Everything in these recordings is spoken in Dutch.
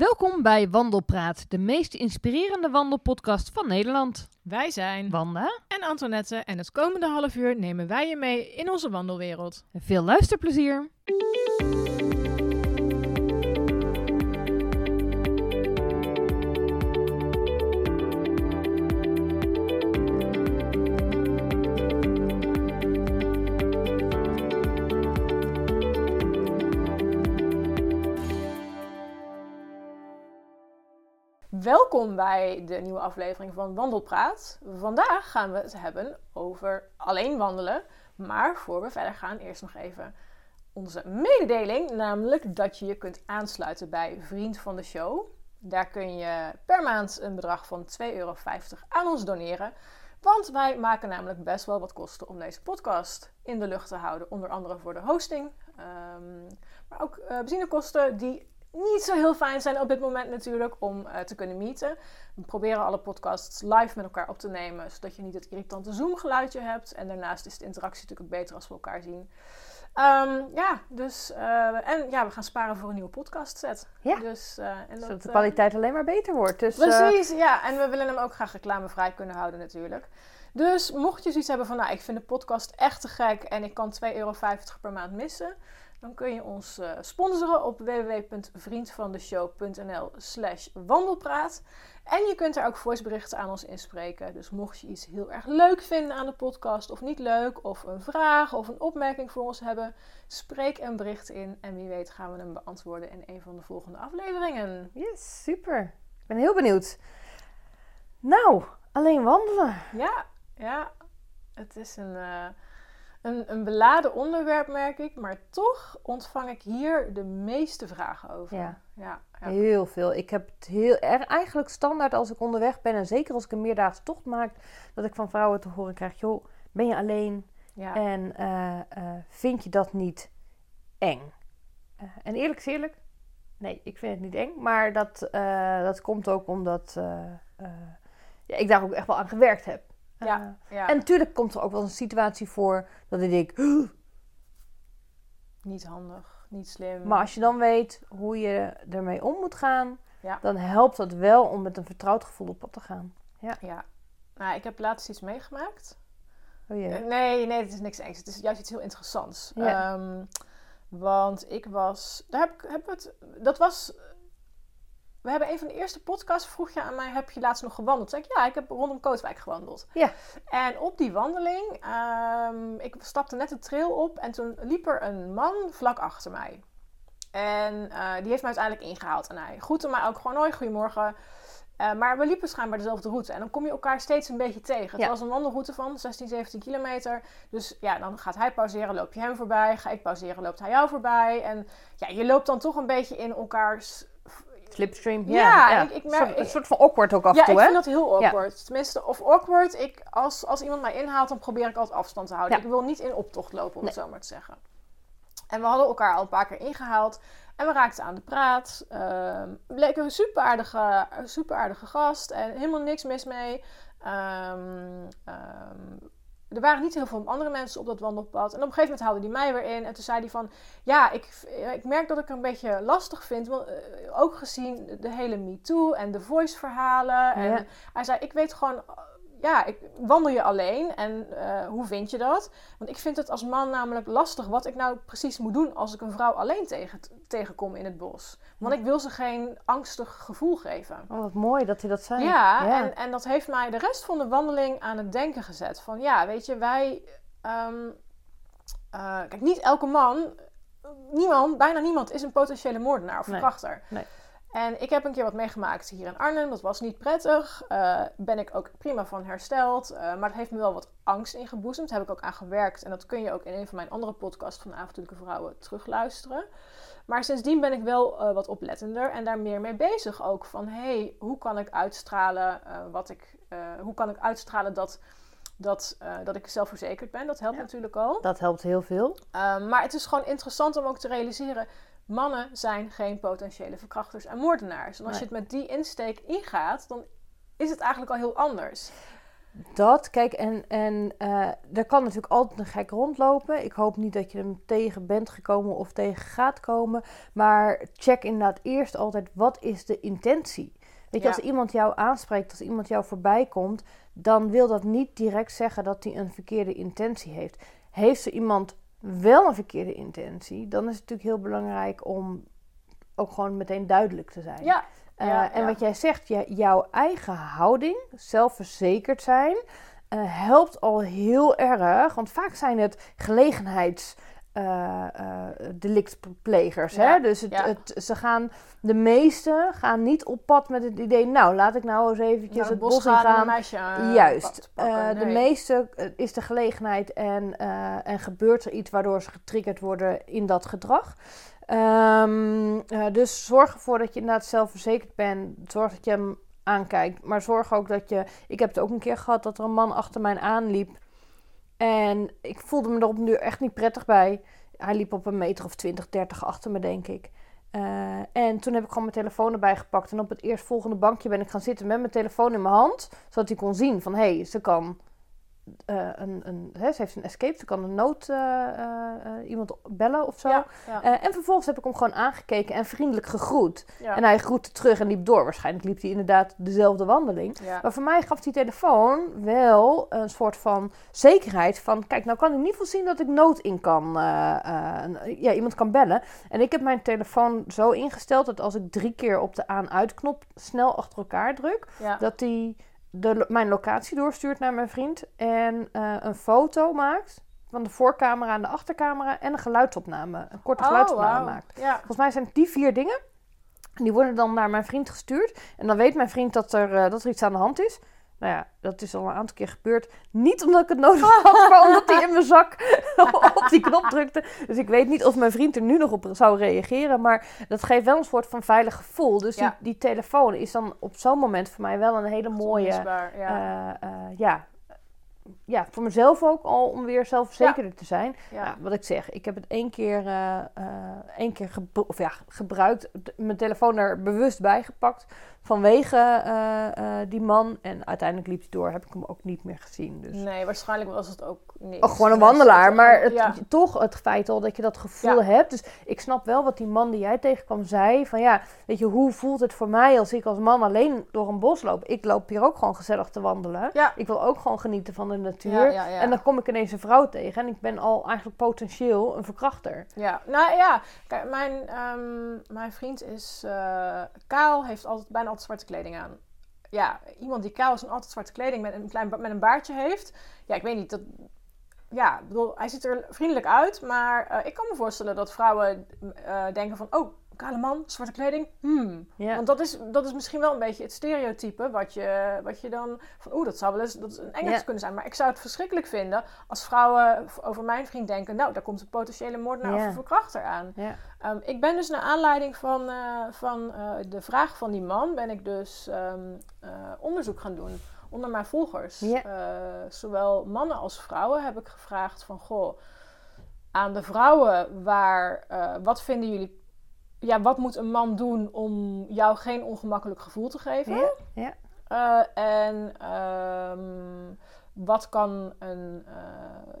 Welkom bij Wandelpraat, de meest inspirerende wandelpodcast van Nederland. Wij zijn Wanda en Antoinette en het komende half uur nemen wij je mee in onze wandelwereld. veel luisterplezier. Welkom bij de nieuwe aflevering van Wandelpraat. Vandaag gaan we het hebben over alleen wandelen. Maar voor we verder gaan, eerst nog even onze mededeling. Namelijk dat je je kunt aansluiten bij Vriend van de Show. Daar kun je per maand een bedrag van 2,50 euro aan ons doneren. Want wij maken namelijk best wel wat kosten om deze podcast in de lucht te houden. Onder andere voor de hosting. Um, maar ook uh, benzinekosten die niet zo heel fijn zijn op dit moment natuurlijk om uh, te kunnen meeten. We proberen alle podcasts live met elkaar op te nemen, zodat je niet het irritante Zoom-geluidje hebt. En daarnaast is de interactie natuurlijk beter als we elkaar zien. Um, ja, dus uh, en ja, we gaan sparen voor een nieuwe podcast set. Ja. Dus, uh, en zodat dat, de kwaliteit alleen maar beter wordt. Dus, precies, ja. En we willen hem ook graag reclamevrij kunnen houden natuurlijk. Dus mocht je zoiets hebben van, nou, ik vind de podcast echt te gek en ik kan 2,50 euro per maand missen dan kun je ons uh, sponsoren op www.vriendvandeshow.nl slash wandelpraat. En je kunt er ook voiceberichten aan ons inspreken. Dus mocht je iets heel erg leuk vinden aan de podcast of niet leuk, of een vraag of een opmerking voor ons hebben, spreek een bericht in. En wie weet gaan we hem beantwoorden in een van de volgende afleveringen. Yes, super. Ik ben heel benieuwd. Nou, alleen wandelen. Ja, ja. Het is een... Uh, een, een beladen onderwerp, merk ik. Maar toch ontvang ik hier de meeste vragen over. Ja, ja, ja. heel veel. Ik heb het heel erg eigenlijk standaard als ik onderweg ben. En zeker als ik een meerdaagse tocht maak. Dat ik van vrouwen te horen krijg. Joh, ben je alleen? Ja. En uh, uh, vind je dat niet eng? Uh, en eerlijk is eerlijk. Nee, ik vind het niet eng. Maar dat, dat komt ook omdat ja, ik daar ook echt wel aan gewerkt heb. Ja, ja. En natuurlijk komt er ook wel een situatie voor dat ik denk... Huh. Niet handig, niet slim. Maar als je dan weet hoe je ermee om moet gaan... Ja. dan helpt dat wel om met een vertrouwd gevoel op pad te gaan. Ja. ja. Nou, ik heb laatst iets meegemaakt. Oh jee. Nee, nee, het is niks engs. Het is juist iets heel interessants. Ja. Um, want ik was... Daar heb, heb het, dat was we hebben een van de eerste podcasts, vroeg je aan mij, heb je laatst nog gewandeld? Zei ik, ja, ik heb rondom Kootwijk gewandeld. Ja. En op die wandeling, um, ik stapte net de trail op en toen liep er een man vlak achter mij. En uh, die heeft mij uiteindelijk ingehaald. En hij groette mij ook gewoon, hoi, goedemorgen. Uh, maar we liepen schijnbaar dezelfde route. En dan kom je elkaar steeds een beetje tegen. Het Ja. was een wandelroute van 16, 17 kilometer. Dus ja, dan gaat hij pauzeren, loop je hem voorbij. Ga ik pauzeren, loopt hij jou voorbij. En ja, je loopt dan toch een beetje in elkaars Slipstream. Ja, Ja, ik- ik Een merk- soort, een soort van awkward ook af ja, en toe, ik hè? vind dat heel awkward. Tenminste, of awkward. Ik, als, als iemand mij inhaalt, dan probeer ik altijd afstand te houden. Ja. Ik wil niet in optocht lopen, om Nee. het zo maar te zeggen. En we hadden elkaar al een paar keer ingehaald. En we raakten aan de praat. Ehm bleek een super aardige, super aardige gast. En helemaal niks mis mee. Ehm, er waren niet heel veel andere mensen op dat wandelpad. En op een gegeven moment haalde hij mij weer in. En toen zei hij van... Ja, ik, ik merk dat ik het een beetje lastig vind. Want, eh, ook gezien de hele MeToo en de voice-verhalen. En Ja. hij zei, ik weet gewoon... Ja, ik, wandel je alleen? En eh, hoe vind je dat? Want ik vind het als man namelijk lastig... wat ik nou precies moet doen als ik een vrouw alleen tegen, tegenkom in het bos. Want ik wil ze geen angstig gevoel geven. Oh, wat mooi dat hij dat zei. Ja, En, en dat heeft mij de rest van de wandeling aan het denken gezet. Van ja, weet je, wij. ehm, eh, kijk, niet elke man, niemand, bijna niemand is een potentiële moordenaar of Nee, verkrachter. nee. En ik heb een keer wat meegemaakt hier in Arnhem. Dat was niet prettig. Eh ben ik ook prima van hersteld. Eh, maar het heeft me wel wat angst ingeboezemd. Daar heb ik ook aan gewerkt. En dat kun je ook in een van mijn andere podcasts van Avontuurlijke Vrouwen terugluisteren. Maar sindsdien ben ik wel eh, wat oplettender en daar meer mee bezig ook. Van hé, hey, hoe kan ik uitstralen wat ik. hoe kan ik uitstralen dat, dat, dat ik zelfverzekerd ben? Dat helpt Ja. natuurlijk al. Dat helpt heel veel. Maar het is gewoon interessant om ook te realiseren. Mannen zijn geen potentiële verkrachters en moordenaars. En als Nee. je het met die insteek ingaat, dan is het eigenlijk al heel anders. Dat, kijk, en, en eh, er kan natuurlijk altijd een gek rondlopen. Ik hoop niet dat je hem tegen bent gekomen of tegen gaat komen. Maar check inderdaad eerst altijd, wat is de intentie? Weet je, Ja. als iemand jou aanspreekt, als iemand jou voorbij komt, dan wil dat niet direct zeggen dat hij een verkeerde intentie heeft. Heeft er iemand wel een verkeerde intentie, dan is het natuurlijk heel belangrijk om ook gewoon meteen duidelijk te zijn. Ja, Eh, Ja, en ja. wat jij zegt, jouw eigen houding, zelfverzekerd zijn, eh, helpt al heel erg. Want vaak zijn het gelegenheids. Eh, eh, delictplegers. Ja, Hè? Dus het, ja. het, ze gaan, de meesten gaan niet op pad met het idee, nou laat ik nou eens eventjes naar het bos in gaan meisje eh, Juist. de meeste is de gelegenheid en, en gebeurt er iets waardoor ze getriggerd worden in dat gedrag. Ehm, eh, dus zorg ervoor dat je inderdaad zelfverzekerd bent. Zorg dat je hem aankijkt. Maar zorg ook dat je. Ik heb het ook een keer gehad dat er een man achter mij aanliep. En ik voelde me er op nu echt niet prettig bij. Hij liep op een meter of 20, 30 achter me, denk ik. Eh, en toen heb ik gewoon mijn telefoon erbij gepakt. En op het eerstvolgende bankje ben ik gaan zitten met mijn telefoon in mijn hand. Zodat hij kon zien van, hé, hey, ze kan... eh, een, een, hè, ze heeft een escape, ze kan een nood eh, eh, iemand bellen of zo. Ja, ja, en vervolgens heb ik hem gewoon aangekeken en vriendelijk gegroet. ja. En hij groette terug en liep door. Waarschijnlijk liep hij inderdaad dezelfde wandeling. Maar voor mij gaf die telefoon wel een soort van zekerheid van... Kijk, nou kan ik niet voorzien dat ik nood in kan... ja, iemand kan bellen. En ik heb mijn telefoon zo ingesteld dat als ik drie keer op de aan-uit-knop snel achter elkaar druk... dat hij de, mijn locatie doorstuurt naar mijn vriend... en eh, een foto maakt van de voorcamera en de achtercamera... en een geluidsopname, een korte Oh, geluidsopname maakt. Ja. Volgens mij zijn het die vier dingen. En die worden dan naar mijn vriend gestuurd. En dan weet mijn vriend dat er, eh, dat er iets aan de hand is. Nou ja, dat is al een aantal keer gebeurd. Niet omdat ik het nodig had, maar omdat hij in mijn zak op die knop drukte. Dus ik weet niet of mijn vriend er nu nog op zou reageren. Maar dat geeft wel een soort van veilig gevoel. Dus Ja. die, die telefoon is dan op zo'n moment voor mij wel een hele mooie... Ja. eh, eh, ja, ja, voor mezelf ook al om weer zelfverzekerder te zijn. ja. Ja, wat ik zeg, ik heb het één keer, eh, één keer gebru- of ja, gebruikt, mijn telefoon er bewust bij gepakt vanwege eh, die man. En uiteindelijk liep hij door, heb ik hem ook niet meer gezien. Dus. Nee, waarschijnlijk was het ook Oh, gewoon een wandelaar, maar het, Ja. toch het feit al dat je dat gevoel Ja. hebt. Dus ik snap wel wat die man die jij tegenkwam zei. Van ja, weet je, hoe voelt het voor mij als ik als man alleen door een bos loop? Ik loop hier ook gewoon gezellig te wandelen. Ja. Ik wil ook gewoon genieten van de natuur. En dan kom ik ineens een vrouw tegen en ik ben al eigenlijk potentieel een verkrachter. Ja, nou ja, kijk, mijn, ehm, mijn vriend is eh, kaal, heeft altijd, bijna altijd zwarte kleding aan. Ja, iemand die kaal is en altijd zwarte kleding met een klein met een baardje heeft. Ja, ik weet niet, dat, ja, bedoel, hij ziet er vriendelijk uit, maar eh, ik kan me voorstellen dat vrouwen eh, denken van, oh, kale man, zwarte kleding, hmm. Want dat is, dat is misschien wel een beetje het stereotype wat je, wat je dan van oeh, dat zou wel eens dat is een Engels kunnen zijn. Maar ik zou het verschrikkelijk vinden als vrouwen over mijn vriend denken, nou, daar komt een potentiële moordenaar of een verkrachter aan. Ja. Ehm, ik ben dus naar aanleiding van, eh, van de vraag van die man, ben ik dus ehm, eh, onderzoek gaan doen onder mijn volgers. Ja. Eh, zowel mannen als vrouwen heb ik gevraagd van, goh, aan de vrouwen, waar, eh, wat vinden jullie ja, wat moet een man doen om jou geen ongemakkelijk gevoel te geven? Ja, ja. Eh, en ehm, wat kan een. eh,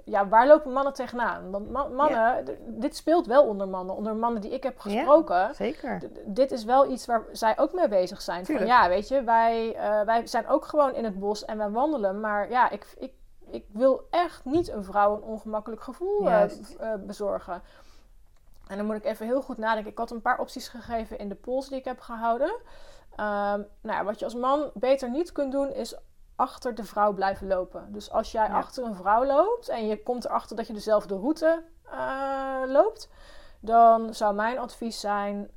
ja, waar lopen mannen tegenaan? Want ma- mannen, dit speelt wel onder mannen. Onder mannen die ik heb gesproken. Zeker. D- d- dit is wel iets waar zij ook mee bezig zijn. Van, ja, weet je, wij, eh, wij zijn ook gewoon in het bos en wij wandelen. Maar ja, ik, ik, ik wil echt niet een vrouw een ongemakkelijk gevoel eh, bezorgen. En dan moet ik even heel goed nadenken. Ik had een paar opties gegeven in de polls die ik heb gehouden. Ehm, nou ja, wat je als man beter niet kunt doen, is achter de vrouw blijven lopen. Dus als jij Ja. achter een vrouw loopt en je komt erachter dat je dezelfde route eh, loopt, dan zou mijn advies zijn: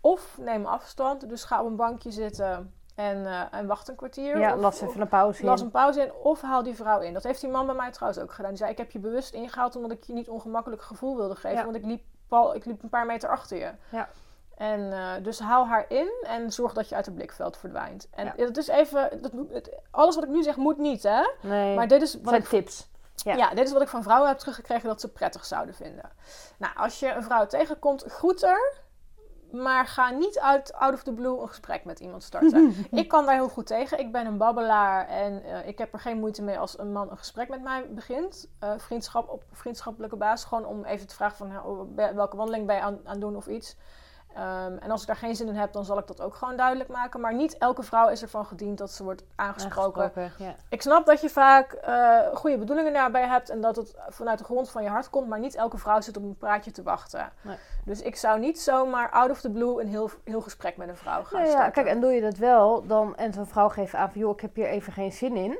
of neem afstand, dus ga op een bankje zitten en, eh, en wacht een kwartier. Ja, of, las even een pauze in. las een pauze in of haal die vrouw in. Dat heeft die man bij mij trouwens ook gedaan. Die zei: Ik heb je bewust ingehaald omdat ik je niet ongemakkelijk gevoel wilde geven, Ja. want ik liep, pal, ik liep een paar meter achter je. Ja. En eh, dus haal haar in en zorg dat je uit het blikveld verdwijnt. En Ja. het is even, dat, het, alles wat ik nu zeg moet niet, hè? Nee, Maar dit is wat zijn ik tips. Ja. ja. dit is wat ik van vrouwen heb teruggekregen dat ze prettig zouden vinden. Nou, als je een vrouw tegenkomt, groet er. Maar ga niet uit out of the blue een gesprek met iemand starten. ik kan daar heel goed tegen. Ik ben een babbelaar en eh, ik heb er geen moeite mee als een man een gesprek met mij begint. Uh, vriendschap op vriendschappelijke basis. Gewoon om even te vragen van nou, welke wandeling ben je aan, aan doen of iets. Ehm, en als ik daar geen zin in heb, dan zal ik dat ook gewoon duidelijk maken. Maar niet elke vrouw is ervan gediend dat ze wordt aangesproken. ja. Ik snap dat je vaak uh, goede bedoelingen daarbij hebt en dat het vanuit de grond van je hart komt. Maar niet elke vrouw zit op een praatje te wachten. Nee. Dus ik zou niet zomaar out of the blue een heel, heel gesprek met een vrouw gaan ja, starten. Ja, kijk, en doe je dat wel, dan, en zo'n vrouw geeft aan van, joh, ik heb hier even geen zin in.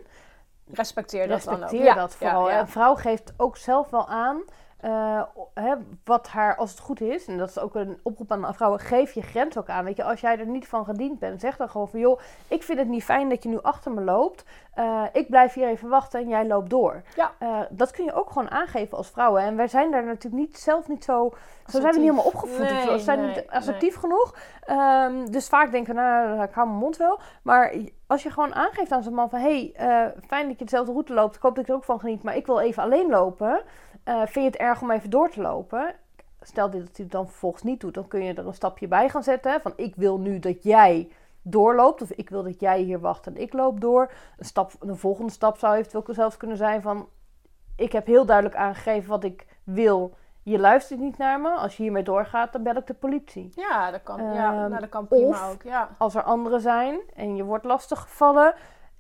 Respecteer dat Respecteer dan ook. dat vooral. Een vrouw geeft ook zelf wel aan uh, hè, wat haar, als het goed is, en dat is ook een oproep aan vrouwen, geef je grens ook aan. Weet je, als jij er niet van gediend bent, zeg dan gewoon van joh, ik vind het niet fijn dat je nu achter me loopt. Uh, ik blijf hier even wachten en jij loopt door. Ja. Uh, dat kun je ook gewoon aangeven als vrouwen. En wij zijn daar natuurlijk niet zelf niet zo. Assertief. Zo zijn we niet helemaal opgevoed. Nee, we zijn nee, niet assertief nee. genoeg. Um, dus vaak denken we, nou, ik hou mijn mond wel. Maar als je gewoon aangeeft aan zo'n man van hé, hey, fijn dat je dezelfde route loopt. Ik hoop dat ik er ook van geniet, maar ik wil even alleen lopen. Uh, vind je het erg om even door te lopen? Stel dat hij het dan vervolgens niet doet, dan kun je er een stapje bij gaan zetten. Van ik wil nu dat jij doorloopt. Of ik wil dat jij hier wacht en ik loop door. Een, stap, een volgende stap zou eventueel zelfs kunnen zijn van... Ik heb heel duidelijk aangegeven wat ik wil. Je luistert niet naar me. Als je hiermee doorgaat, dan bel ik de politie. Ja, dat kan, um, ja, nou, dat kan prima of, ook. Ja. als er anderen zijn en je wordt lastiggevallen...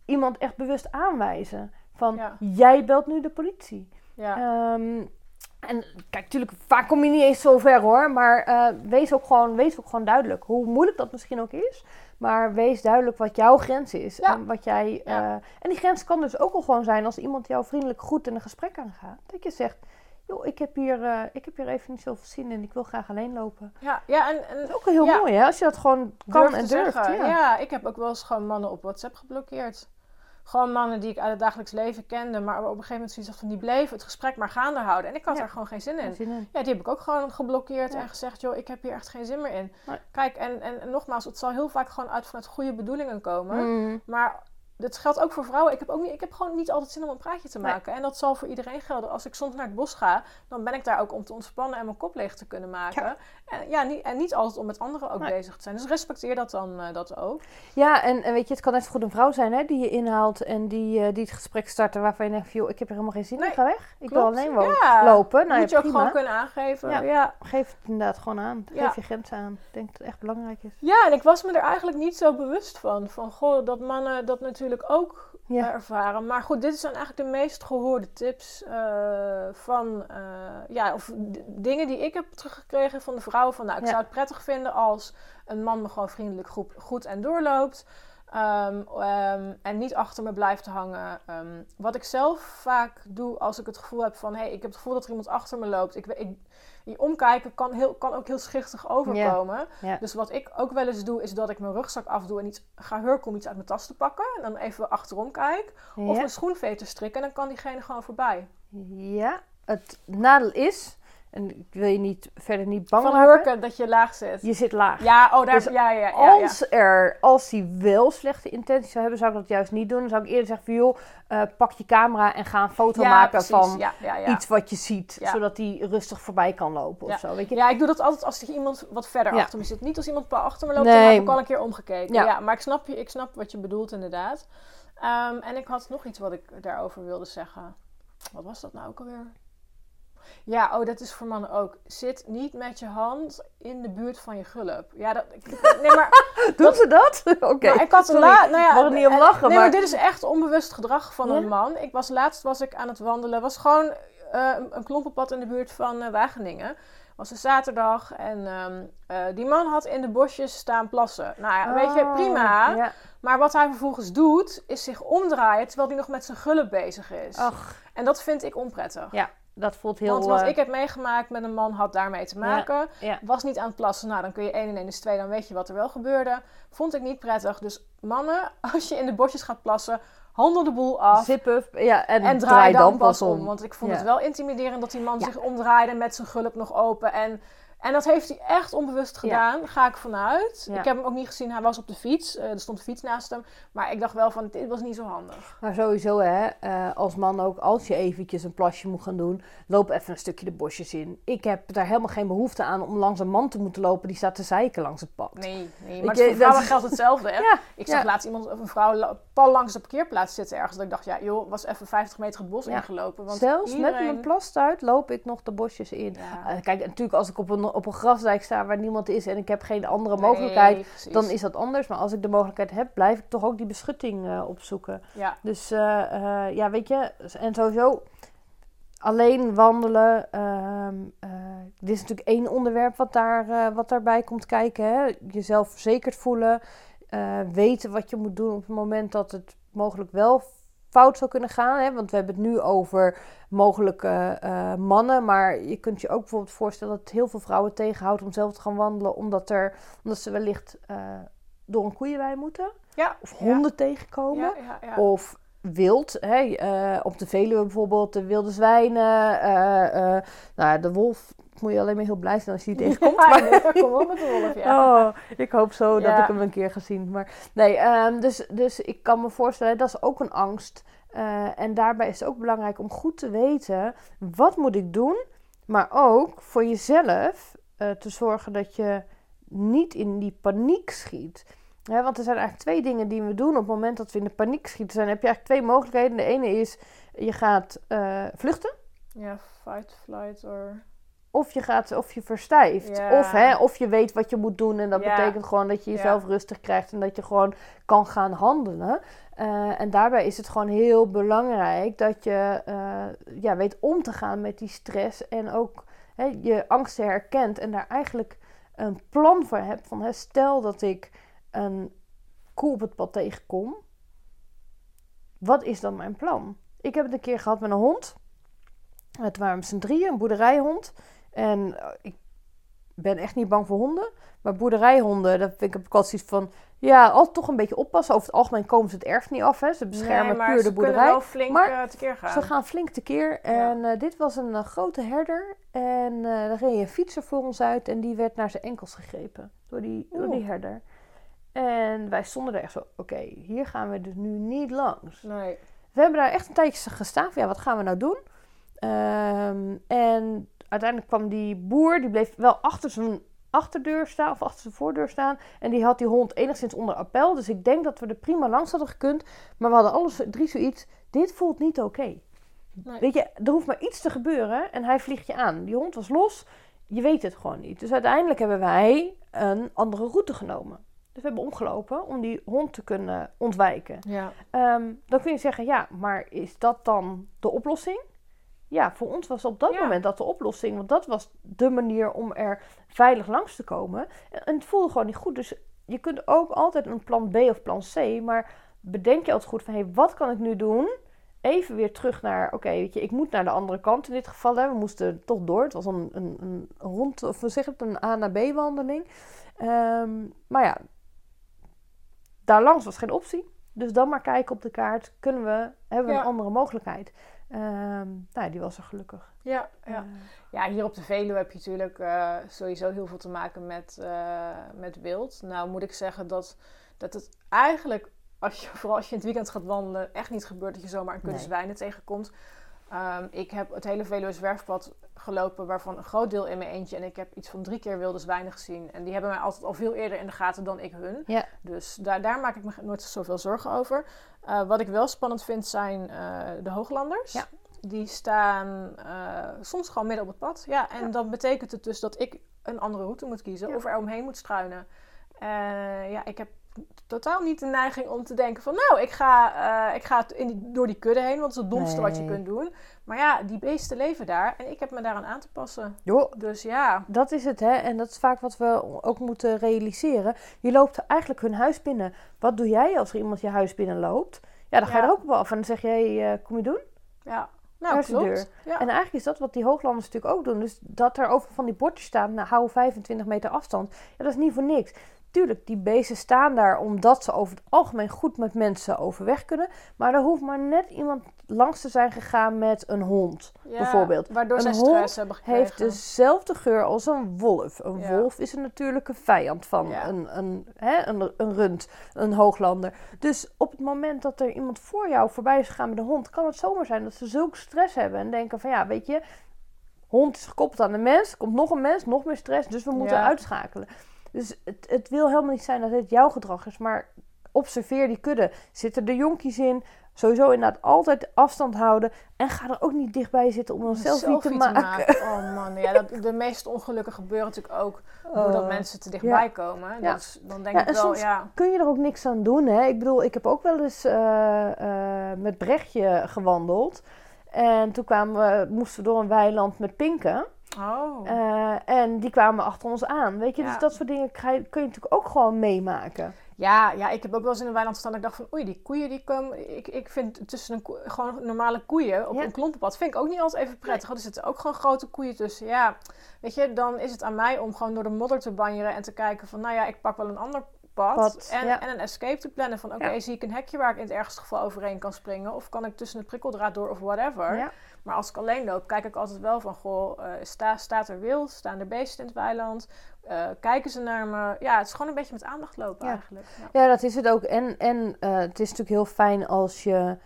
iemand echt bewust aanwijzen. Van, Ja. jij belt nu de politie. Ja. Um, en kijk, natuurlijk, vaak kom je niet eens zo ver hoor. Maar uh, wees, ook gewoon, wees ook gewoon duidelijk. Hoe moeilijk dat misschien ook is. Maar wees duidelijk wat jouw grens is. Ja. En, wat jij, Ja. uh, en die grens kan dus ook al gewoon zijn als iemand jou vriendelijk goed in een gesprek aangaat. Dat je zegt, joh, ik heb hier, uh, ik heb hier even niet zoveel zin in. Ik wil graag alleen lopen. Ja, ja en, en Dat is ook heel Ja. mooi hè, als je dat gewoon kan durf en durft. Ja. ik heb ook wel eens gewoon mannen op WhatsApp geblokkeerd. Gewoon mannen die ik uit het dagelijks leven kende, maar op een gegeven moment zoiets van die bleven het gesprek maar gaande houden. En ik had Ja. daar gewoon geen zin in. Zin in. Ja, die heb ik ook gewoon geblokkeerd Ja. en gezegd, joh, ik heb hier echt geen zin meer in. Kijk, en, en, en nogmaals, het zal heel vaak gewoon uit vanuit goede bedoelingen komen. Mm. Maar dit geldt ook voor vrouwen. Ik heb, ook niet, ik heb gewoon niet altijd zin om een praatje te Nee. maken. En dat zal voor iedereen gelden. Als ik soms naar het bos ga, dan ben ik daar ook om te ontspannen en mijn kop leeg te kunnen maken. Ja. En, ja, niet, en niet altijd om met anderen ook Nee. bezig te zijn. Dus respecteer dat dan eh, dat ook. Ja, en, en weet je, het kan zo goed een vrouw zijn hè, die je inhaalt en die, eh, die het gesprek starten waarvan je denkt, joh, ik heb er helemaal geen zin in, Nee, ga weg. Ik klopt. wil alleen Ja, lopen. Nou, moet ja, je ook gewoon kunnen aangeven. Ja. Ja. Geef het inderdaad gewoon aan. Geef je grenzen aan. Ik denk dat het echt belangrijk is. Ja, en ik was me er eigenlijk niet zo bewust van. Van, goh, dat mannen dat natuurlijk ook Ja. eh, ervaren. Maar goed, dit zijn eigenlijk de meest gehoorde tips eh, van, eh, ja, of dingen die ik heb teruggekregen van de vrouwen. Van, nou, ik Ja. zou het prettig vinden als een man me gewoon vriendelijk goed, goed en doorloopt. Ehm, ehm, en niet achter me blijft hangen. Ehm, wat ik zelf vaak doe als ik het gevoel heb van... hé, hey, ik heb het gevoel dat er iemand achter me loopt. Ik, ik, die omkijken kan, heel, kan ook heel schichtig overkomen. Ja. Dus wat ik ook wel eens doe, is dat ik mijn rugzak afdoe... en iets, ga hurken om iets uit mijn tas te pakken. En dan even achterom kijk. Of Ja. mijn schoenveter strikken. En dan kan diegene gewoon voorbij. ja, het nadeel is, en ik wil je niet, verder niet bang Van maken, hurken dat je laag zit. je zit laag. Ja, oh, daar, Dus ja, ja, ja. Als er, als hij wel slechte intenties zou hebben, zou ik dat juist niet doen. Dan zou ik eerder zeggen van, joh, eh, pak je camera en ga een foto maken precies. van iets wat je ziet. Zodat hij rustig voorbij kan lopen Ja. of zo, weet je. Ja, ik doe dat altijd als er iemand wat verder achter me zit. Niet als iemand achter me loopt, Nee. dan heb ik al een keer omgekeken. Ja. Ja, maar ik snap, je, ik snap wat je bedoelt inderdaad. Ehm, en ik had nog iets wat ik daarover wilde zeggen. Wat was dat nou ook alweer? Ja, oh, dat is voor mannen ook. Zit niet met je hand in de buurt van je gulp. Ja, dat... Nee, maar... Doen ze dat? Oké. Ik had Sorry, la- nou ja, mag er niet om eh, lachen, nee, maar... dit is echt onbewust gedrag van Ja? een man. Ik was laatst was ik aan het wandelen. Was gewoon eh, een, een klompenpad in de buurt van eh, Wageningen. Was een zaterdag en ehm, eh, die man had in de bosjes staan plassen. Nou ja, weet je, Oh, prima. Ja. Maar wat hij vervolgens doet, is zich omdraaien terwijl hij nog met zijn gulp bezig is. Ach, En dat vind ik onprettig. ja, dat voelt heel... Want wat eh, ik heb meegemaakt met een man had daarmee te maken. ja. Was niet aan het plassen. Nou, dan kun je 1 en 1 is 2. Dan weet je wat er wel gebeurde. Vond ik niet prettig. Dus mannen, als je in de bosjes gaat plassen, handel de boel af. Zip up, ja, en, En draai dan pas om. Want ik vond Ja. het wel intimiderend dat die man zich omdraaide met zijn gulp nog open. En En dat heeft hij echt onbewust gedaan, ga ik vanuit. Ja. Ik heb hem ook niet gezien, hij was op de fiets. Eh, er stond een fiets naast hem. Maar ik dacht wel van, dit was niet zo handig. Maar sowieso, hè, eh, als man ook, als je eventjes een plasje moet gaan doen, loop even een stukje de bosjes in. Ik heb daar helemaal geen behoefte aan om langs een man te moeten lopen die staat te zeiken langs het pad. Nee, nee. Maar voor vrouwen dat- geldt hetzelfde. Hè? Ja, Ik zag laatst iemand, of een vrouw, pal langs de parkeerplaats zitten ergens. Dat ik dacht, ja joh, was even 50 meter het bos Ja. ingelopen. Want Zelfs met mijn plastuit loop ik nog de bosjes in. Ja. Eh, kijk, natuurlijk als ik op een, op een grasdijk sta waar niemand is en ik heb geen andere Nee, mogelijkheid, precies. dan is dat anders. Maar als ik de mogelijkheid heb, blijf ik toch ook die beschutting eh, opzoeken. Ja, Dus eh, ja, weet je, en sowieso alleen wandelen. ehm, eh, dit is natuurlijk één onderwerp wat, daar, wat daarbij komt kijken. Hè? Jezelf verzekerd voelen. Eh, weten wat je moet doen op het moment dat het mogelijk wel fout zou kunnen gaan. Hè? Want we hebben het nu over mogelijke eh, mannen. Maar je kunt je ook bijvoorbeeld voorstellen dat het heel veel vrouwen tegenhoudt om zelf te gaan wandelen. Omdat, er, omdat ze wellicht eh, door een koeienwei moeten. ja. Of honden tegenkomen. Ja, ja, ja. Of wild, hè? op de Veluwe bijvoorbeeld, de wilde zwijnen, nou, ja, de wolf moet je alleen maar heel blij zijn als je die tegenkomt. Ja, maar- ja, kom op met de wolf, ja. Oh, ik hoop zo dat ik hem een keer ga zien. Maar nee, ehm, dus, dus ik kan me voorstellen, dat is ook een angst. Eh, en daarbij is het ook belangrijk om goed te weten, wat moet ik doen? Maar ook voor jezelf eh, te zorgen dat je niet in die paniek schiet. Ja, want er zijn eigenlijk twee dingen die we doen op het moment dat we in de paniek schieten. Zijn, heb je eigenlijk twee mogelijkheden. De ene is, je gaat eh, vluchten. Ja, fight, flight or... Of je, gaat, of je verstijft. Ja. Of, hè, of je weet wat je moet doen. En dat Ja. betekent gewoon dat je jezelf rustig krijgt. En dat je gewoon kan gaan handelen. Eh, en daarbij is het gewoon heel belangrijk dat je eh, ja, weet om te gaan met die stress. En ook hè, je angsten herkent. En daar eigenlijk een plan voor hebt. Van, hè, stel dat ik een koe op het pad tegenkom. Wat is dan mijn plan? Ik heb het een keer gehad met een hond. Het waren z'n drieën, een boerderijhond. En eh, ik ben echt niet bang voor honden. Maar boerderijhonden, dat vind ik heb ik altijd zoiets van... Ja, altijd toch een beetje oppassen. Over het algemeen komen ze het erf niet af. Hè. Ze beschermen Nee, puur ze de boerderij. wel flink Maar eh, tekeer gaan. Ze gaan flink tekeer. En eh, dit was een grote herder. En daar reed een fietser voor ons uit. En die werd naar zijn enkels gegrepen. Door die, door die herder. En wij stonden er echt zo... Oké, hier gaan we dus nu niet langs. Nee. We hebben daar echt een tijdje gestaan. van, Ja, wat gaan we nou doen? Ehm, en uiteindelijk kwam die boer, die bleef wel achter zijn achterdeur staan of achter zijn voordeur staan. En die had die hond enigszins onder appel. Dus ik denk dat we er prima langs hadden gekund. Maar we hadden alles drie zoiets. Dit voelt niet oké. Nee. Weet je, er hoeft maar iets te gebeuren en hij vliegt je aan. Die hond was los. Je weet het gewoon niet. Dus uiteindelijk hebben wij een andere route genomen. Dus we hebben omgelopen om die hond te kunnen ontwijken. Ja. Ehm, dan kun je zeggen, ja, maar is dat dan de oplossing? Ja, voor ons was op dat Ja. moment dat de oplossing. Want dat was de manier om er veilig langs te komen. En, het voelde gewoon niet goed. Dus je kunt ook altijd een plan B of plan C. Maar bedenk je altijd goed van, hé, hey, wat kan ik nu doen? Even weer terug naar, oké, weet je, ik moet naar de andere kant in dit geval. Hè. We moesten toch door. Het was een, een, een rond, of we zeggen het, een A naar B wandeling. Ehm, maar ja, daar langs was geen optie. Dus dan maar kijken op de kaart. Kunnen we, hebben we Ja. een andere mogelijkheid? Ehm, nou, die was er gelukkig. Ja, ja. Eh, ja, hier op de Veluwe heb je natuurlijk eh, sowieso heel veel te maken met, eh, met wild. Nou moet ik zeggen dat, dat het eigenlijk, als je, vooral als je in het weekend gaat wandelen, echt niet gebeurt dat je zomaar een kudde Nee. zwijnen tegenkomt. Ehm, ik heb het hele Veluwe zwerfpad gelopen, waarvan een groot deel in mijn eentje. En ik heb iets van drie keer wilde zwijnen gezien. En die hebben mij altijd al veel eerder in de gaten dan ik hun. Ja. Dus daar, daar maak ik me nooit zoveel zorgen over. Eh, wat ik wel spannend vind zijn eh, de hooglanders. Ja. Die staan eh, soms gewoon midden op het pad. Ja, en Ja. dan betekent het dus dat ik een andere route moet kiezen. Of er omheen moet struinen. Ja, ik heb totaal niet de neiging om te denken van... Nou, ik ga, eh, ik ga in die, door die kudde heen. Want dat is het domste wat je kunt doen. Maar ja, die beesten leven daar. En ik heb me daaraan aan te passen. Dus ja, dat is het, hè. En dat is vaak wat we ook moeten realiseren. Je loopt eigenlijk hun huis binnen. Wat doe jij als er iemand je huis binnenloopt? Ja, dan ga je Ja. er ook op af. En dan zeg je, hey, eh, kom je doen? ja. Nou, klopt. Ja. En eigenlijk is dat wat die hooglanders natuurlijk ook doen. Dus dat er over van die bordjes staan, nou, hou 25 meter afstand. Ja, dat is niet voor niks. Tuurlijk, die beesten staan daar omdat ze over het algemeen goed met mensen overweg kunnen. Maar er hoeft maar net iemand langs te zijn gegaan met een hond, Ja, bijvoorbeeld. Waardoor Een hond stress hebben gekregen. Heeft dezelfde geur als een wolf. Een Ja. wolf is een natuurlijke vijand van Ja. een, een, hè, een, een rund, een hooglander. Dus op het moment dat er iemand voor jou voorbij is gegaan met een hond, kan het zomaar zijn dat ze zulke stress hebben en denken van ja, weet je, hond is gekoppeld aan de mens, komt nog een mens, nog meer stress, dus we moeten uitschakelen. Dus het, het wil helemaal niet zijn dat dit jouw gedrag is, maar observeer die kudde. Zitten er jonkies in? Sowieso inderdaad altijd afstand houden. En ga er ook niet dichtbij zitten om een selfie, te maken. Oh man, ja, dat, de meeste ongelukken gebeuren natuurlijk ook doordat Oh. mensen te dichtbij ja. komen. Ja. Dus dan denk Ja, ik en wel, soms- ja. Kun je er ook niks aan doen, hè? Ik bedoel, ik heb ook wel eens eh, eh, met Brechtje gewandeld. En toen kwamen we, moesten we door een weiland met pinken. Oh. Eh, en die kwamen achter ons aan. Weet je, Ja. dus dat soort dingen kun je natuurlijk ook gewoon meemaken. Ja, ja, ik heb ook wel eens in een weiland gestaan dat ik dacht van... Oei, die koeien die komen... Ik, ik vind tussen een koe- gewoon normale koeien op Ja. een klompenpad... vind ik ook niet altijd even prettig. Er zitten ook gewoon grote koeien tussen. Ja, weet je, dan is het aan mij om gewoon door de modder te banjeren... en te kijken van, nou ja, ik pak wel een ander pad... Pad, en, ja. en een escape te plannen van... Oké, zie ik een hekje waar ik in het ergste geval overheen kan springen... of kan ik tussen het prikkeldraad door of whatever... Maar als ik alleen loop, kijk ik altijd wel van... Goh, eh, sta, staat er wild? Staan er beesten in het weiland? Eh, kijken ze naar me? Ja, het is gewoon een beetje met aandacht lopen Ja. eigenlijk. Ja. Ja, dat is het ook. En, en eh, het is natuurlijk heel fijn als je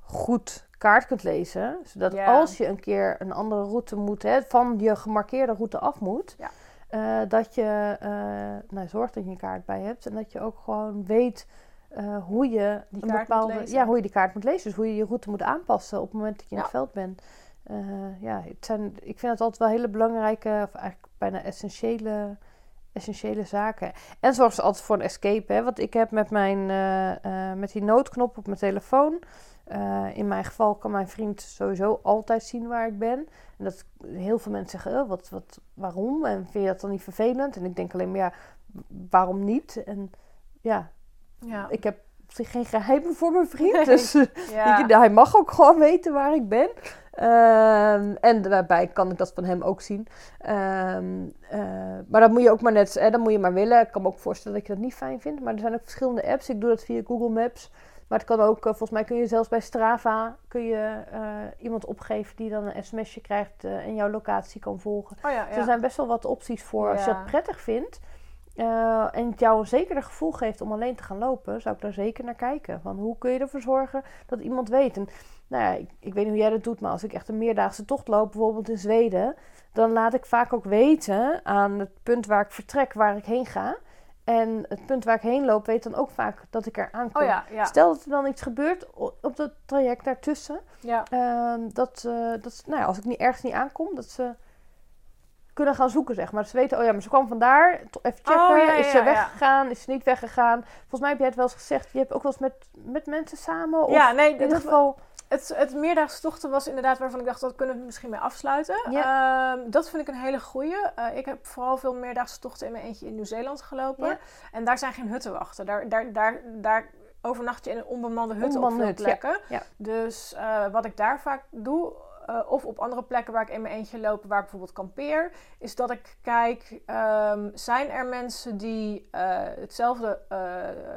goed kaart kunt lezen. Zodat Ja. als je een keer een andere route moet, hè, van je gemarkeerde route af moet, dat je nou, zorgt dat je een kaart bij hebt. En dat je ook gewoon weet uh, hoe je Die een kaart moet bepaalde, lezen. ja, hoe je die kaart moet lezen. Dus hoe je je route moet aanpassen op het moment dat je in Ja. het veld bent. Uh, ja, het zijn, ik vind het altijd wel hele belangrijke, of eigenlijk bijna essentiële, essentiële zaken. En zorg ze altijd voor een escape. Hè? Want ik heb met, mijn, uh, met die noodknop op mijn telefoon. In mijn geval kan mijn vriend sowieso altijd zien waar ik ben. En dat heel veel mensen zeggen, oh, wat, wat, waarom? En vind je dat dan niet vervelend? En ik denk alleen maar, ja, waarom niet? En ja, Ja. ik heb geen geheimen voor mijn vriend. Dus Ja. ik, hij mag ook gewoon weten waar ik ben. Ehm, en daarbij kan ik dat van hem ook zien. Ehm, eh, maar dat moet je ook maar net, eh, dat moet je maar willen. Ik kan me ook voorstellen dat je dat niet fijn vindt. Maar er zijn ook verschillende apps. Ik doe dat via Google Maps. Maar het kan ook, eh, volgens mij kun je zelfs bij Strava kun je, uh, iemand opgeven die dan een sms'je krijgt en jouw locatie kan volgen. Oh ja, ja. Dus er zijn best wel wat opties voor. Als je dat prettig vindt uh, en het jou een zekerder gevoel geeft om alleen te gaan lopen, zou ik daar zeker naar kijken. Van hoe kun je ervoor zorgen dat iemand weet. En nou ja, ik, ik weet niet hoe jij dat doet, maar als ik echt een meerdaagse tocht loop, bijvoorbeeld in Zweden, dan laat ik vaak ook weten aan het punt waar ik vertrek, waar ik heen ga. En het punt waar ik heen loop, weet dan ook vaak dat ik er aankom. Oh ja, ja. Stel dat er dan iets gebeurt op dat traject daartussen. ja. Ehm, dat, eh, dat, nou ja, als ik niet, ergens niet aankom, dat ze kunnen gaan zoeken, zeg maar. Ze weten, oh ja, maar ze kwam vandaar. Even checken, Oh, ja, is ze weggegaan, is ze niet weggegaan? Volgens mij heb jij het wel eens gezegd, je hebt ook wel eens met, met mensen samen? Of ja, nee, in ieder geval... Het, het meerdaagse tochten was inderdaad waarvan ik dacht, dat kunnen we misschien mee afsluiten. Ehm, dat vind ik een hele goeie. Eh, ik heb vooral veel meerdaagse tochten in mijn eentje in Nieuw-Zeeland gelopen. En daar zijn geen hutten wachten. Daar, daar, daar, daar overnacht je in een onbemande hut op veel ja. plekken. Ja. Dus eh, wat ik daar vaak doe, eh, of op andere plekken waar ik in mijn eentje loop, waar ik bijvoorbeeld kampeer, is dat ik kijk, ehm, zijn er mensen die eh, hetzelfde, eh,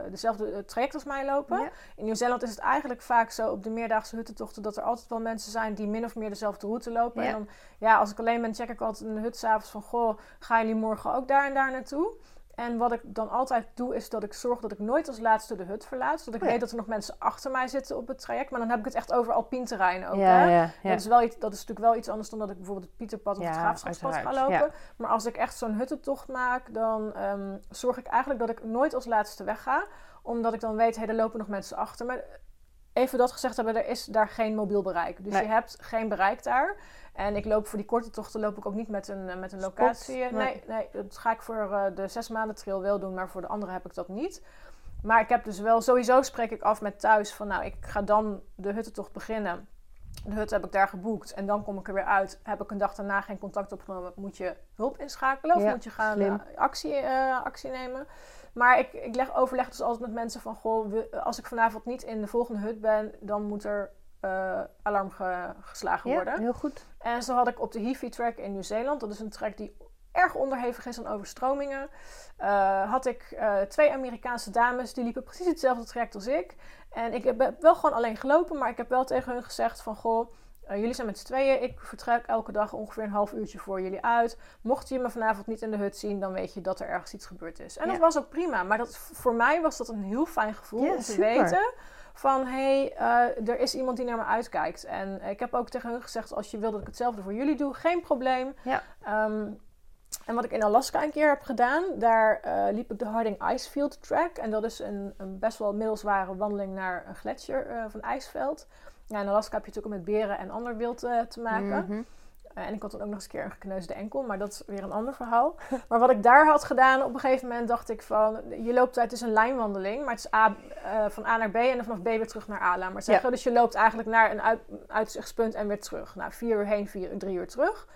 dezelfde traject als mij lopen? Ja. In Nieuw-Zeeland is het eigenlijk vaak zo op de meerdaagse huttentochten dat er altijd wel mensen zijn die min of meer dezelfde route lopen. Ja. En dan, ja, als ik alleen ben, check ik altijd in de hut s'avonds van, goh, gaan jullie morgen ook daar en daar naartoe? En wat ik dan altijd doe, is dat ik zorg dat ik nooit als laatste de hut verlaat. Zodat ik Oh ja. weet dat er nog mensen achter mij zitten op het traject. Maar dan heb ik het echt over alpien terrein ook. ja, hè? ja. Dat, is wel iets, dat is natuurlijk wel iets anders dan dat ik bijvoorbeeld het Pieterpad of het Graafschapspad ga lopen. Maar als ik echt zo'n huttentocht maak, dan ehm, zorg ik eigenlijk dat ik nooit als laatste wegga. Omdat ik dan weet, hé, er lopen nog mensen achter me. Even dat gezegd hebben, er is daar geen mobiel bereik. Dus Nee. je hebt geen bereik daar. En ik loop voor die korte tochten loop ik ook niet met een, eh, met een locatie. nee. Nee, nee, dat ga ik voor eh, de zes maanden trail wel doen, maar voor de andere heb ik dat niet. Maar ik heb dus wel, sowieso spreek ik af met thuis van nou, ik ga dan de huttentocht beginnen. De hut heb ik daar geboekt en dan kom ik er weer uit. Heb ik een dag daarna geen contact opgenomen, moet je hulp inschakelen of Ja, moet je gaan eh, actie, actie nemen. Maar ik, ik leg, overleg dus altijd met mensen van goh, we- als ik vanavond niet in de volgende hut ben, dan moet er eh, alarm ge- geslagen Ja, worden. heel goed. En zo had ik op de Heafy Track in Nieuw-Zeeland, dat is een track die erg onderhevig is aan overstromingen. eh, had ik eh, twee Amerikaanse dames, die liepen precies hetzelfde traject als ik. En ik heb wel gewoon alleen gelopen, maar ik heb wel tegen hun gezegd van... Goh, eh, jullie zijn met z'n tweeën. Ik vertrek elke dag ongeveer een half uurtje voor jullie uit. Mocht je me vanavond niet in de hut zien, dan weet je dat er ergens iets gebeurd is. En dat was ook prima. Maar dat, voor mij was dat een heel fijn gevoel Ja, om te super. weten van... hé, hey, eh, er is iemand die naar me uitkijkt. En ik heb ook tegen hun gezegd... als je wil dat ik hetzelfde voor jullie doe, geen probleem. Ja. Ehm, en wat ik in Alaska een keer heb gedaan, daar eh, liep ik de Harding Icefield Track. En dat is een, een best wel middelzware wandeling naar een gletsjer eh, van ijsveld. Ja, in Alaska heb je natuurlijk ook met beren en ander wild eh, te maken. Mhm. Eh, en ik had dan ook nog eens een keer een gekneusde enkel, maar dat is weer een ander verhaal. maar wat ik daar had gedaan, op een gegeven moment dacht ik van... Je loopt uit, het is een lijnwandeling, maar het is A, eh, van A naar B en dan vanaf B weer terug naar A, laat maar zeggen. Dus je loopt eigenlijk naar een uit, uitzichtspunt en weer terug. Nou, vier uur heen, vier, drie uur terug.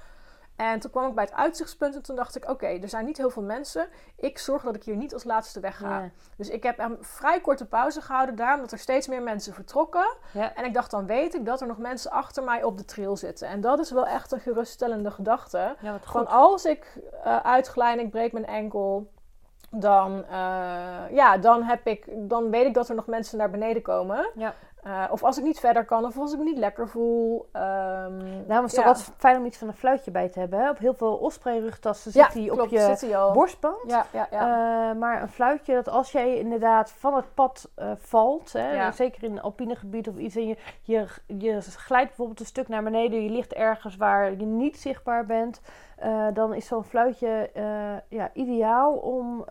En toen kwam ik bij het uitzichtspunt en toen dacht ik... Oké, er zijn niet heel veel mensen. Ik zorg dat ik hier niet als laatste wegga. Ja. Dus ik heb een vrij korte pauze gehouden daar, omdat er steeds meer mensen vertrokken. Ja. En ik dacht, dan weet ik dat er nog mensen achter mij op de trail zitten. En dat is wel echt een geruststellende gedachte. ja, Van als ik eh uitglijd en ik breek mijn enkel, dan, eh, ja, dan, heb ik, dan weet ik dat er nog mensen naar beneden komen. Ja. Eh, of als ik niet verder kan, of als ik me niet lekker voel. Ehm Daarom is het ja. toch altijd fijn om iets van een fluitje bij te hebben. Hè? Op heel veel osprey-rugtassen ja, zit die op je borstband. Ja. Eh, maar een fluitje, dat als jij inderdaad van het pad eh, valt, hè, zeker in een alpine gebied of iets, en je, je, je glijdt bijvoorbeeld een stuk naar beneden, je ligt ergens waar je niet zichtbaar bent, dan is zo'n fluitje ja, ideaal om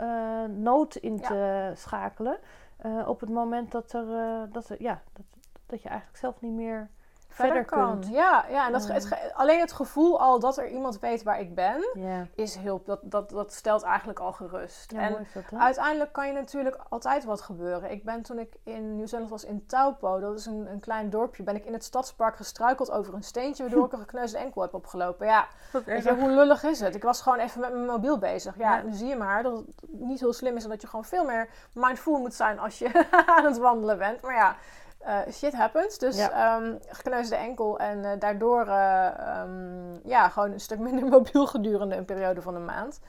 nood in te schakelen. Eh, op het moment dat, er, eh, dat, er, ja, dat, dat je eigenlijk zelf niet meer verder, kan. kunt. Ja, ja en dat, het alleen het gevoel al dat er iemand weet waar ik ben, Ja, is heel, dat, dat, dat stelt eigenlijk al gerust. ja en dat? Uiteindelijk kan je natuurlijk altijd wat gebeuren. Ik ben toen ik in Nieuw-Zeeland was in Taupo, dat is een, een klein dorpje, ben ik in het stadspark gestruikeld over een steentje waardoor ik een gekneusde enkel heb opgelopen. Ja, weet je, hoe lullig is het? Ik was gewoon even met mijn mobiel bezig. Ja, nu zie je maar dat het niet heel slim is en dat je gewoon veel meer mindful moet zijn als je aan het wandelen bent. Maar ja, eh, shit happens. Dus Ja. ehm, gekneusde enkel en eh, daardoor eh, ehm, ja, gewoon een stuk minder mobiel gedurende een periode van een maand.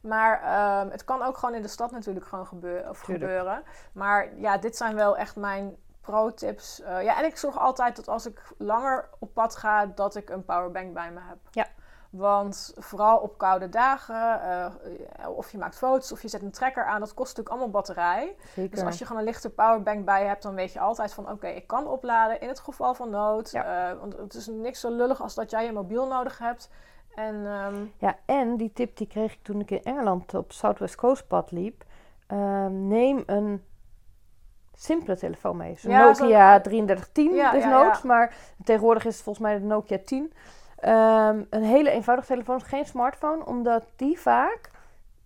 Maar ehm, het kan ook gewoon in de stad natuurlijk gewoon gebeuren. Of Tuurlijk. gebeuren. Maar ja, dit zijn wel echt mijn pro-tips. Ja, en ik zorg altijd dat als ik langer op pad ga, dat ik een powerbank bij me heb. Ja. Want vooral op koude dagen, eh, of je maakt foto's of je zet een trekker aan, dat kost natuurlijk allemaal batterij. Zeker. Dus als je gewoon een lichte powerbank bij hebt, dan weet je altijd van oké, ik kan opladen in het geval van nood. Ja. Eh, want het is niks zo lullig als dat jij je mobiel nodig hebt. En ehm, Ja, en die tip die kreeg ik toen ik in Engeland op Southwest Coast pad liep. Ehm, neem een simpele telefoon mee. Zo'n Ja, Nokia 3310 Ja, desnoods, ja, maar tegenwoordig is het volgens mij de Nokia 10. Ehm, een hele eenvoudige telefoon, geen smartphone, omdat die vaak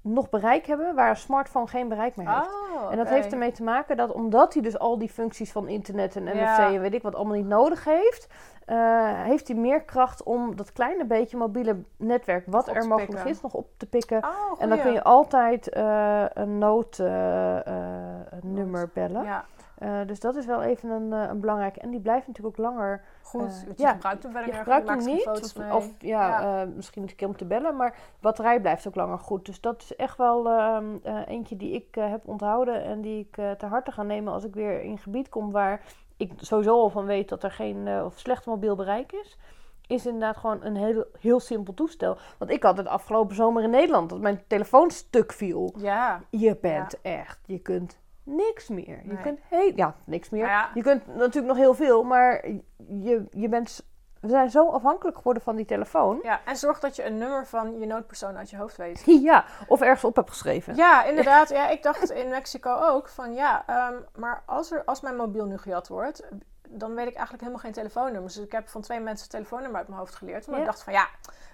nog bereik hebben waar een smartphone geen bereik meer heeft. oh, En dat heeft ermee te maken dat omdat hij dus al die functies van internet en NFC Ja. en weet ik wat allemaal niet nodig heeft, eh, heeft hij meer kracht om dat kleine beetje mobiele netwerk wat er mogelijk pikken. is nog op te pikken. Oh, En dan kun je altijd eh, een noodnummer bellen. Ja, Eh, dus dat is wel even een, eh, een belangrijke. En die blijft natuurlijk ook langer. goed. Eh, want je ja, gebruikt hem Je gebruikt hem niet. Of, ja, Ja. misschien een keer om te bellen. Maar batterij blijft ook langer goed. Dus dat is echt wel ehm, eh, eentje die ik heb onthouden. En die ik ter harte ga nemen als ik weer in een gebied kom waar ik sowieso al van weet dat er geen of slecht mobiel bereik is. Is inderdaad gewoon een heel, heel simpel toestel. Want ik had het afgelopen zomer in Nederland dat mijn telefoon stuk viel. Ja, Je bent echt, je kunt niks meer. Je Nee. kunt heel, ja, niks meer. Ja. Je kunt natuurlijk nog heel veel, maar je, je bent, we zijn zo afhankelijk geworden van die telefoon. ja, en zorg dat je een nummer van je noodpersoon uit je hoofd weet. Ja, of ergens op hebt geschreven. Ja, inderdaad. Ja, ik dacht in Mexico ook van ja, ehm, maar als, er, als mijn mobiel nu gejat wordt, dan weet ik eigenlijk helemaal geen telefoonnummers. Dus ik heb van twee mensen telefoonnummer uit mijn hoofd geleerd. Ja. ik dacht van ja,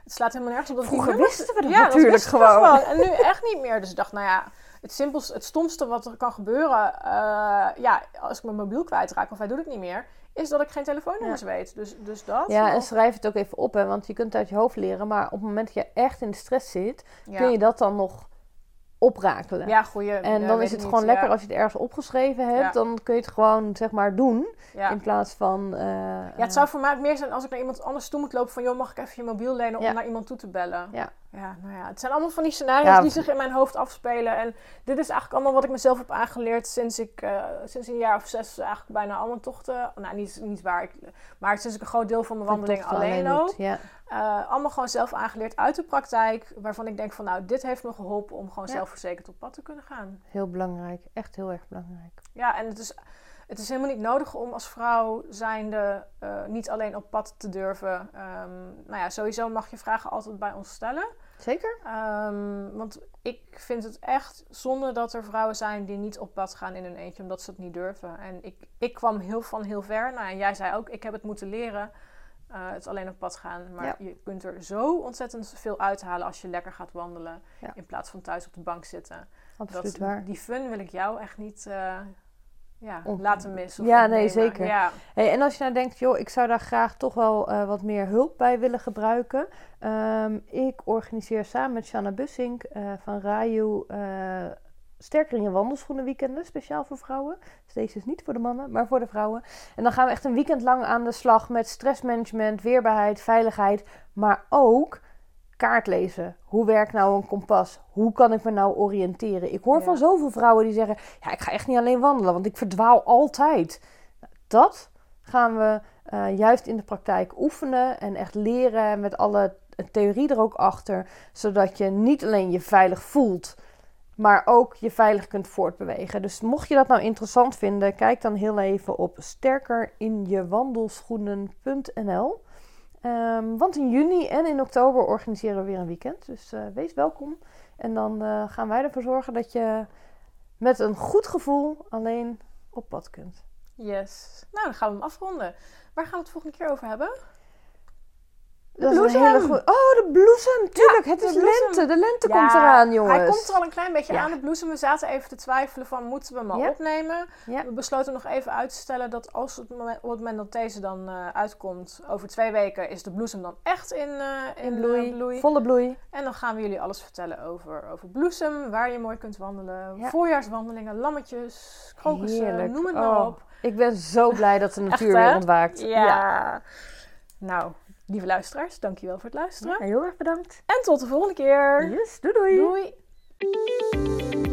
het slaat helemaal nergens op dat Vroeger nummers- wisten we dat ja, natuurlijk gewoon. En nu echt niet meer. Dus ik dacht, nou ja, het simpelste, het stomste wat er kan gebeuren, eh, ja, als ik mijn mobiel kwijtraak, of hij doet het niet meer, is dat ik geen telefoonnummers weet. Dus, dus dat. Ja, en schrijf het ook even op, hè, want je kunt het uit je hoofd leren. Maar op het moment dat je echt in de stress zit, kun je dat dan nog oprakelen. Ja, goeie. En dan is het gewoon niet, lekker ja. als je het ergens opgeschreven hebt. Ja. Dan kun je het gewoon, zeg maar, doen. Ja. In plaats van... eh, Ja, het zou voor mij meer zijn als ik naar iemand anders toe moet lopen van... joh, mag ik even je mobiel lenen om naar iemand toe te bellen? Ja. Ja, nou ja, het zijn allemaal van die scenario's Ja, die zich in mijn hoofd afspelen. En dit is eigenlijk allemaal wat ik mezelf heb aangeleerd sinds ik, eh, sinds een jaar of zes, eigenlijk bijna al mijn tochten, nou niet, niet waar, ik, maar sinds ik een groot deel van mijn wandelingen alleen loop. Ja. Eh, allemaal gewoon zelf aangeleerd uit de praktijk, waarvan ik denk van nou, dit heeft me geholpen om gewoon Ja. zelfverzekerd op pad te kunnen gaan. Heel belangrijk. Echt heel erg belangrijk. Ja, en het is, het is helemaal niet nodig om als vrouw zijnde eh, niet alleen op pad te durven. Ehm, nou ja, sowieso mag je vragen altijd bij ons stellen. Zeker? Ehm, want ik vind het echt zonde dat er vrouwen zijn die niet op pad gaan in een eentje omdat ze het niet durven. En ik, ik kwam heel van heel ver. Nou, en jij zei ook, ik heb het moeten leren. eh, het alleen op pad gaan. Maar Ja. je kunt er zo ontzettend veel uithalen als je lekker gaat wandelen. Ja. In plaats van thuis op de bank zitten. Absoluut Dat, waar. Die fun wil ik jou echt niet eh, ja, laten missen. of Ja, nee, zeker. Ja. Hey, en als je nou denkt, joh, ik zou daar graag toch wel eh, wat meer hulp bij willen gebruiken. Ehm, ik organiseer samen met Shanna Bussink eh, van Raju eh, sterker in je wandelschoenen weekenden, speciaal voor vrouwen. Dus deze is niet voor de mannen, maar voor de vrouwen. En dan gaan we echt een weekend lang aan de slag met stressmanagement, weerbaarheid, veiligheid, maar ook kaartlezen. Hoe werkt nou een kompas? Hoe kan ik me nou oriënteren? Ik hoor Ja. van zoveel vrouwen die zeggen, ja, ik ga echt niet alleen wandelen, want ik verdwaal altijd. Nou, Dat gaan we eh, juist in de praktijk oefenen en echt leren met alle theorie er ook achter, zodat je niet alleen je veilig voelt, maar ook je veilig kunt voortbewegen. Dus mocht je dat nou interessant vinden, kijk dan heel even op sterkerinjewandelschoenen.nl. Ehm, want in juni en in oktober organiseren we weer een weekend. Dus eh, wees welkom. En dan eh, gaan wij ervoor zorgen dat je met een goed gevoel alleen op pad kunt. Yes. Nou, dan gaan we hem afronden. Waar gaan we het volgende keer over hebben? Dat is een bloesem. hele Oh, de bloesem, tuurlijk. het is lente. De lente Ja, komt eraan, jongens. Hij komt er al een klein beetje Ja. aan, de bloesem. We zaten even te twijfelen van, moeten we hem al opnemen? We besloten nog even uit te stellen dat als het moment, op het moment dat deze dan eh, uitkomt, over twee weken, is de bloesem dan echt in, eh, In in bloei. eh, bloei. Volle bloei. En dan gaan we jullie alles vertellen over, over bloesem, waar je mooi kunt wandelen, Ja. voorjaarswandelingen, lammetjes, krokussen, Heerlijk. noem het maar Oh, op. Ik ben zo blij dat de natuur Echt, weer ontwaakt. Ja. Nou, lieve luisteraars, dankjewel voor het luisteren. Ja, heel erg bedankt. En tot de volgende keer. Yes, doei doei. Doei.